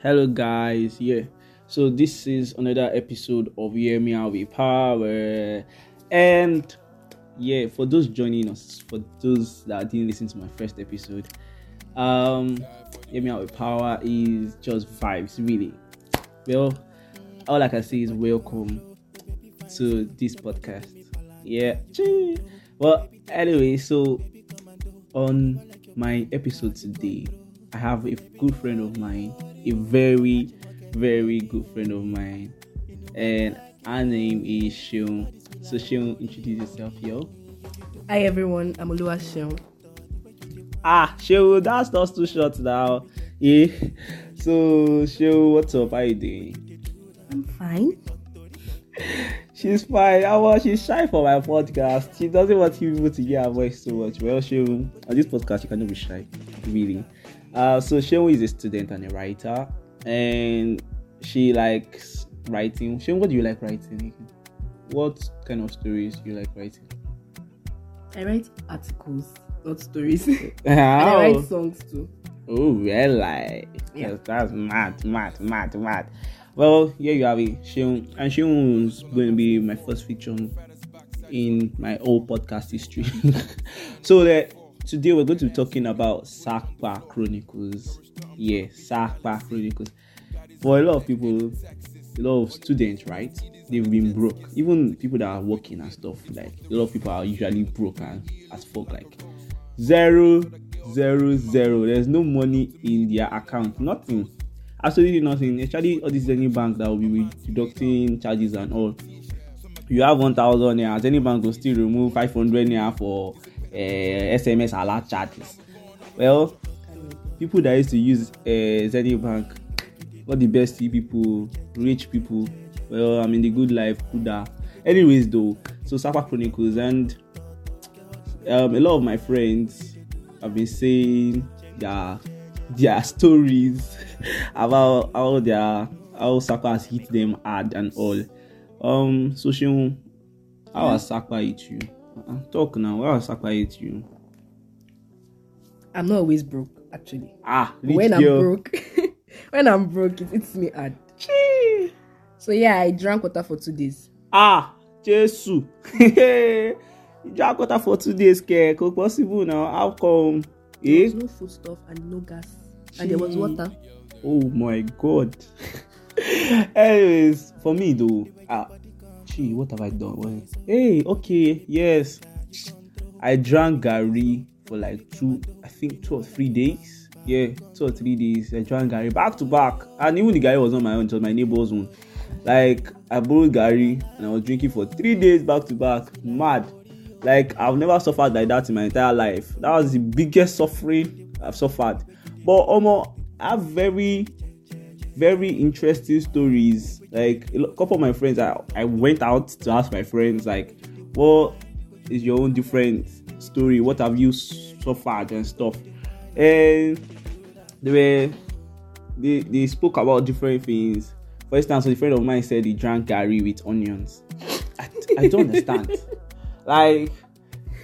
Hello, guys. Yeah, so this is another episode of Hear Me Out with Power, and yeah, for those joining us, for those that didn't listen to my first episode, um, Hear Me Out with Power is just vibes, really. Well, all I can say is welcome to this podcast. Yeah, well, anyway, so on my episode today, I have a good friend of mine, a very, very good friend of mine, and her name is Shion. So Shion, introduce yourself, yo. Hi everyone, I'm Oluwaseun. Ah, Shion, that's not too short now. Yeah. So Shion, what's up? How you doing? I'm fine. She's fine. I was she's shy for my podcast. She doesn't want people to hear her voice so much. Well, Shion, on this podcast, you cannot be shy, really. Uh, so Shion is a student and a writer, and she likes writing. Shion, what do you like writing? What kind of stories do you like writing? I write articles, not stories. and I Oh, write songs too. oh really? Yeah. Yes, that's mad, mad, mad, mad. Well, here you have it, Shion, and Shion's going to be my first feature in my whole podcast history. so that today we're going to be talking about Sakpa Chronicles. Yeah, Sakpa Chronicles. For a lot of people, a lot of students, right? They've been broke. Even people that are working and stuff, like a lot of people are usually broke and as fuck, like zero, zero, zero. There's no money in their account. Nothing. Absolutely nothing. Actually, all this any bank that will be deducting charges and all you have one thousand naira zenith bank go still remove five hundred naira for sms alert charges. Well people that used to use uh, zenith bank not the best people rich people well i'm in the good life kuda anyways though so sapa chronicles and um, a lot of my friends have been saying their their stories about how their how sapa has hit them hard and all. Um, so Seun, how has Sakpa hit you? Uh-uh. Talk now. How has Sakpa hit you? I'm not always broke, actually. Ah, when I'm girl. broke, when I'm broke, it hits me hard. Chee. So yeah, I drank water for two days. Ah, Jesus. you drank water for two days, care. Could possible now? How come? There Eh? was no food stuff and no gas, and there was water. Oh my God. Anyways, for me though, ah, gee, what have I done? Well, hey, okay, yes, I drank Gary for like two, I think two or three days. Yeah, two or three days. I drank Gary back to back, and even the Gary was not my own; it was my neighbor's own. Like I borrowed Gary and I was drinking for three days back to back. Mad. Like I've never suffered like that in my entire life. That was the biggest suffering I've suffered. But Omo, I have very very interesting stories. Like a couple of my friends, I, I went out to ask my friends, like, what is your own different story? What have you suffered and stuff? And they were they, they spoke about different things. For instance, a friend of mine said he drank garri with onions. I, I don't understand. Like,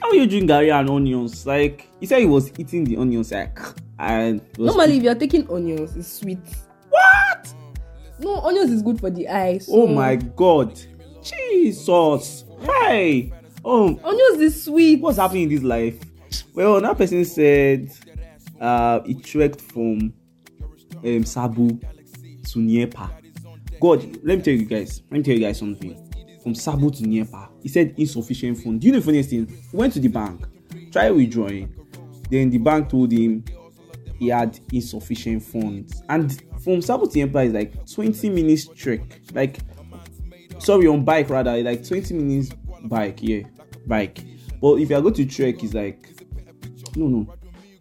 how you drink garri and onions? Like, he said he was eating the onions like and Normally, if you're taking onions, it's sweet. No, onions is good for the eyes. Oh my god. Jesus. Hey. Oh, Onions is sweet. what's happening in this life? Well, another person said uh he trekked from um Sabu to Niepa. God, let me tell you guys, let me tell you guys something. From Sabu to Niepa, he said insufficient funds. Do you know the funniest thing? He went to the bank, tried withdrawing. Then the bank told him he had insufficient funds. And from to NEPA is like 20 minutes trek. Like sorry on bike rather like 20 minutes bike yeah bike. But if you going to trek it's like no no.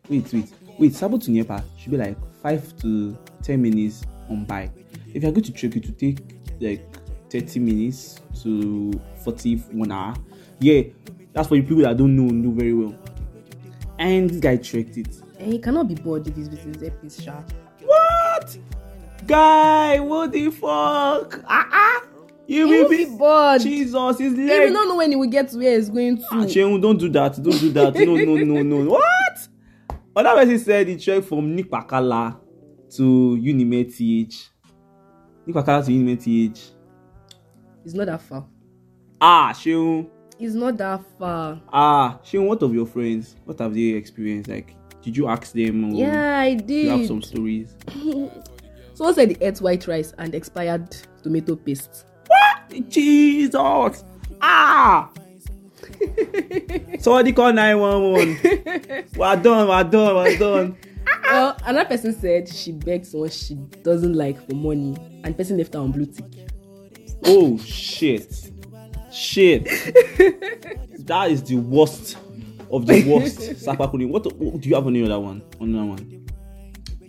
Wait wait wait sabo to nepa should be like 5 to 10 minutes on bike. If you are going to trek it will take like 30 minutes to 41 hour. Yeah that's for the people that don't know know very well. And this guy trekked it And he cannot be bored if he's with his earpiece sharp. what guy what the fuck ah ah you He will be be bored. jesus his He leg will not know when he will get to where he's going to. Ah, Shehu, don't do that. Don't do that. No, no, no, no. What? Another person said he trekked from Nipakala to Unimed TH. Ní Kwakala to Unimed TH. It's not that far. Ah, Sheun. It's not that far. Ah, Sheun, what of your friends? What have they experienced? Like, did you ask them? Yeah, I did. you have some stories? Someone said they ate white rice and expired tomato paste. What? Jesus! Ah! Somebody call 911. we're done, we're done, we're done. well, another person said she begged someone she doesn't like for money, and person left her on blue tick. Oh, shit. Shit. that is the worst of the worst. What, what do you have on the other one? On that one?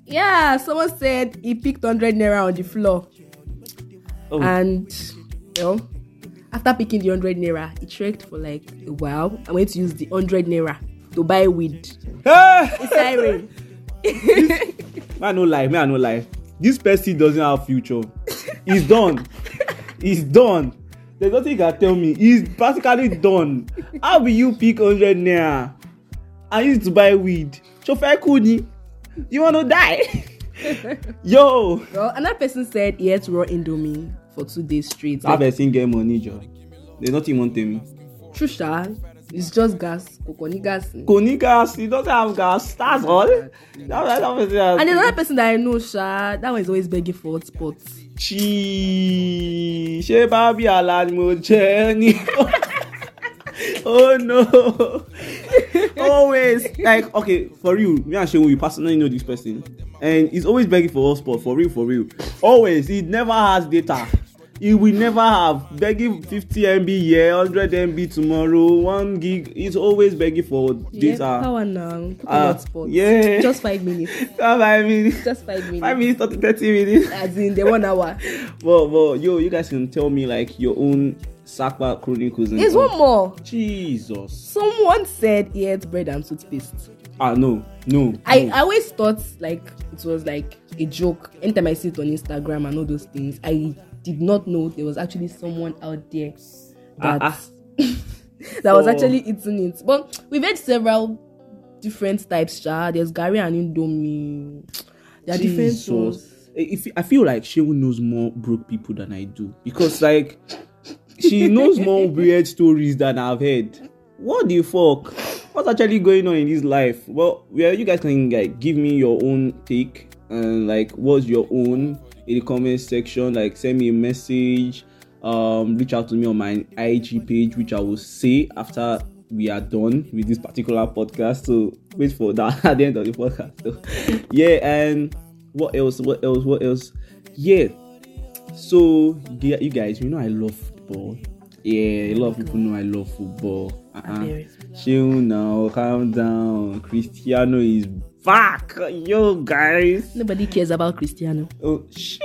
Yeah, someone said he picked 100 naira on the floor, Oh, and you know, after picking the 100 naira, he trekked for like a while. I went to use the 100 naira to buy weed. It's siren. I no lie, I no lie. This person doesn't have future. He's done. He's done. There's nothing you can tell me. He's practically done. How will you pick 100 naira and use to buy weed? Chauffeur Kuni, you wanna die? Yo! well, another person said he had raw indomie for two days straight. That person get money, Joe. There's nothing you want tell me. True, sha, it's just gas. Kokoni gas. Koni gas, he doesn't have gas. That's all. That, that, And there's another person that I know, Sha, that one is always begging for hot spots. Chii, ṣé bábí àlá ni mo jẹ́ ní? oh no! always like okay for real me and Seun we personally know this person and he's always begging for hotspot for real for real always he never has data he will never have begging fifty mb here hundred mb tomorrow one gig he's always begging for Yeah, data. power now. Hot yeah. Just five minutes. five minutes Just five minutes. five minutes thirty thirty minutes. As in the one hour. But but yo, you guys can tell me like your own Sakpa chronicles. There's one more. Jesus. Someone said he ate bread and toothpaste. Ah no, no. I, no. I always thought like it was like a joke. Anytime I see it on Instagram and all those things, I did not know there was actually someone out there that ah. that was actually eating it. But we've had several different types. Sha. There's garri and Indomie. There are different ones. If I feel like she knows more broke people than I do because like she knows more weird stories than I've heard. What the fuck? What's actually going on in this life? Well, well, you guys can like give me your own take and like what's your own in the comment section. Like send me a message. Um, reach out to me on my IG page, which I will say after we are done with this particular podcast. So wait for that at the end of the podcast. So, yeah, and what else? What else? What else? Yeah. So yeah, you guys, you know I love football. Yeah, a lot of people know I love football. Uh-uh. Chill now, calm down. Cristiano is back. Yo, guys. Nobody cares about Cristiano. Oh, shit.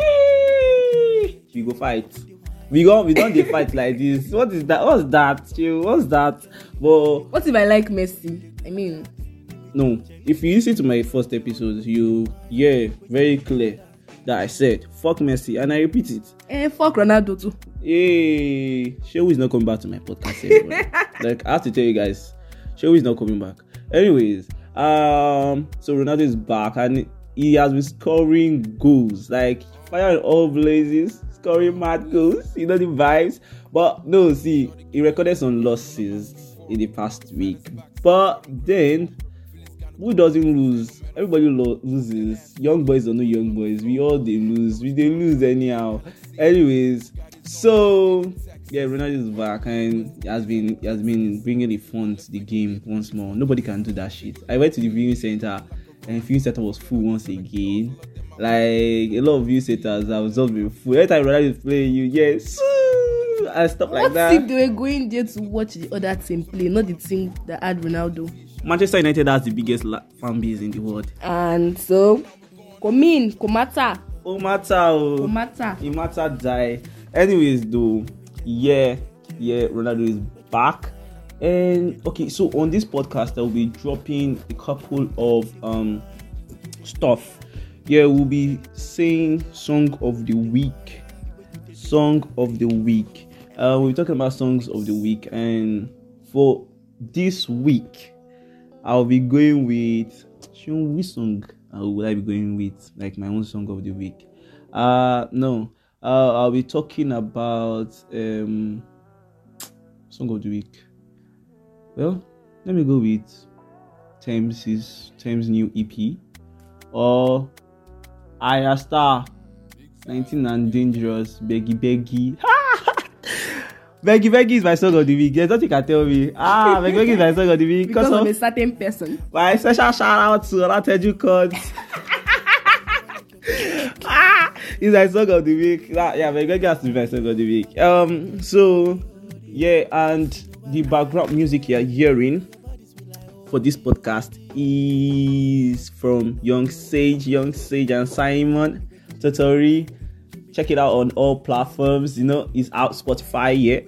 We go fight. We go. We don't dey fight like this. What is that? What's that? Chill. What's that? But What if I like Messi? I mean, no if you listen to my first episode you hear very clear that i said fuck messi and i repeat it eh, fuck Ronaldo too. hey shehu is not coming back to my podcast like i have to tell you guys shehu is not coming back anyways um so ronaldo is back and he has been scoring goals. Like fire in all blazes scoring mad goals you know the vibes. But no see he recorded some losses in the past week. But then who doesn't lose? Everybody lo- loses. Young boys or no young boys we all dey lose. We dey lose anyhow. Anyways so yeah ronaldo is back and he has been he has been bringing the fun to the game once more nobody can do that shit i went to the viewing center and the viewing center was full once again like a lot of viewing centers have just been full every time ronaldo is playing you yes and stuff like what that. if they were going there to watch the other team play, not the team that had Ronaldo? Manchester United has the biggest la- fan base in the world. And so, come in, Komata, matter. Komata. it matter die. Anyways, though, yeah, yeah, Ronaldo is back. And okay, so on this podcast, I'll be dropping a couple of um stuff. Yeah, we'll be saying song of the week. Song of the week. Uh, we're talking about songs of the week, and for this week, I'll be going with which song uh, would I be going with? Like my own song of the week? Uh no. Uh, I'll be talking about um song of the week. Well, let me go with Tems' Tems' new EP or Ayra Starr 19 and Dangerous Beggie Beggie. Beggie Beggie is my song of the week. There's nothing you can tell me. Ah, Beggie Beggie is my song of the week Because because of a certain person. my special shout out to Olateju Court. It's my song of the week. Ah, yeah, has to be my song of the week. Um, so yeah, and the background music you're hearing for this podcast is from Young Sage, Young Sage and Simon Totori. Check it out on all platforms. You know, it's out Spotify, yeah.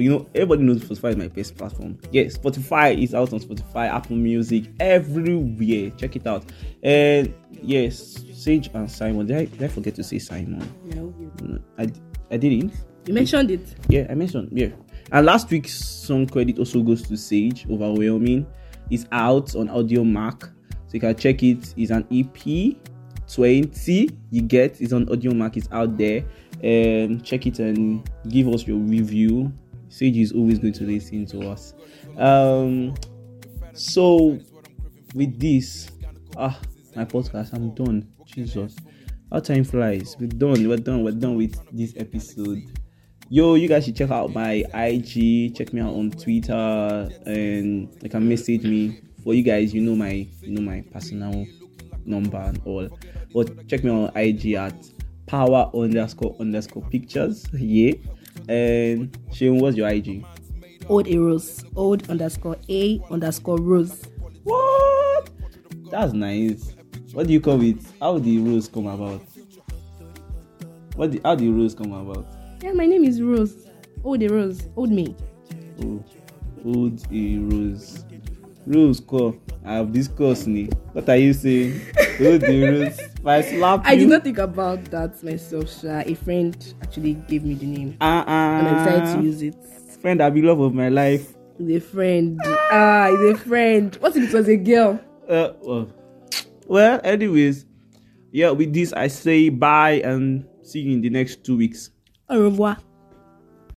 You know, everybody knows Spotify is my best platform. Yeah, Spotify is out on Spotify, Apple Music, everywhere. Check it out. And yes, Sage and Simon. Did I, did I forget to say Simon? No. No, I, I didn't. You mentioned it. Yeah, I mentioned. Yeah. And last week's song credit also goes to Sage. Overwhelming. It's out on Audiomack. So you can check it. It's an EP 20. You get it's on Audiomack. It's out there. Um, check it and give us your review. Sage is always going to listen to us. Um, so with this, ah, my podcast, I'm done. Jesus, how time flies. We're done. We're done. We're done with this episode. Yo, you guys should check out my IG. Check me out on Twitter, and you can message me. For you guys, you know my, you know my personal number and all. But check me on IG at power underscore underscore pictures. Yeah. And Shane, what's your IG? Old a rose. Old underscore a underscore rose. What? That's nice. What do you call it? How the rules come about? What? The, how the rules come about? Yeah, my name is Rose. Old a rose. Old me. Oh, old a rose. Rose call. I have this course ni. What are you saying? Old a rose. If I slap I you. did not think about that myself. Sha. A friend actually gave me the name, Uh and I decided to use it. Friend, I'll be love of my life. It's a friend. Ah, it's a friend. What if it was a girl? Uh, well, well, anyways, yeah. With this, I say bye and see you in the next two weeks. Au revoir.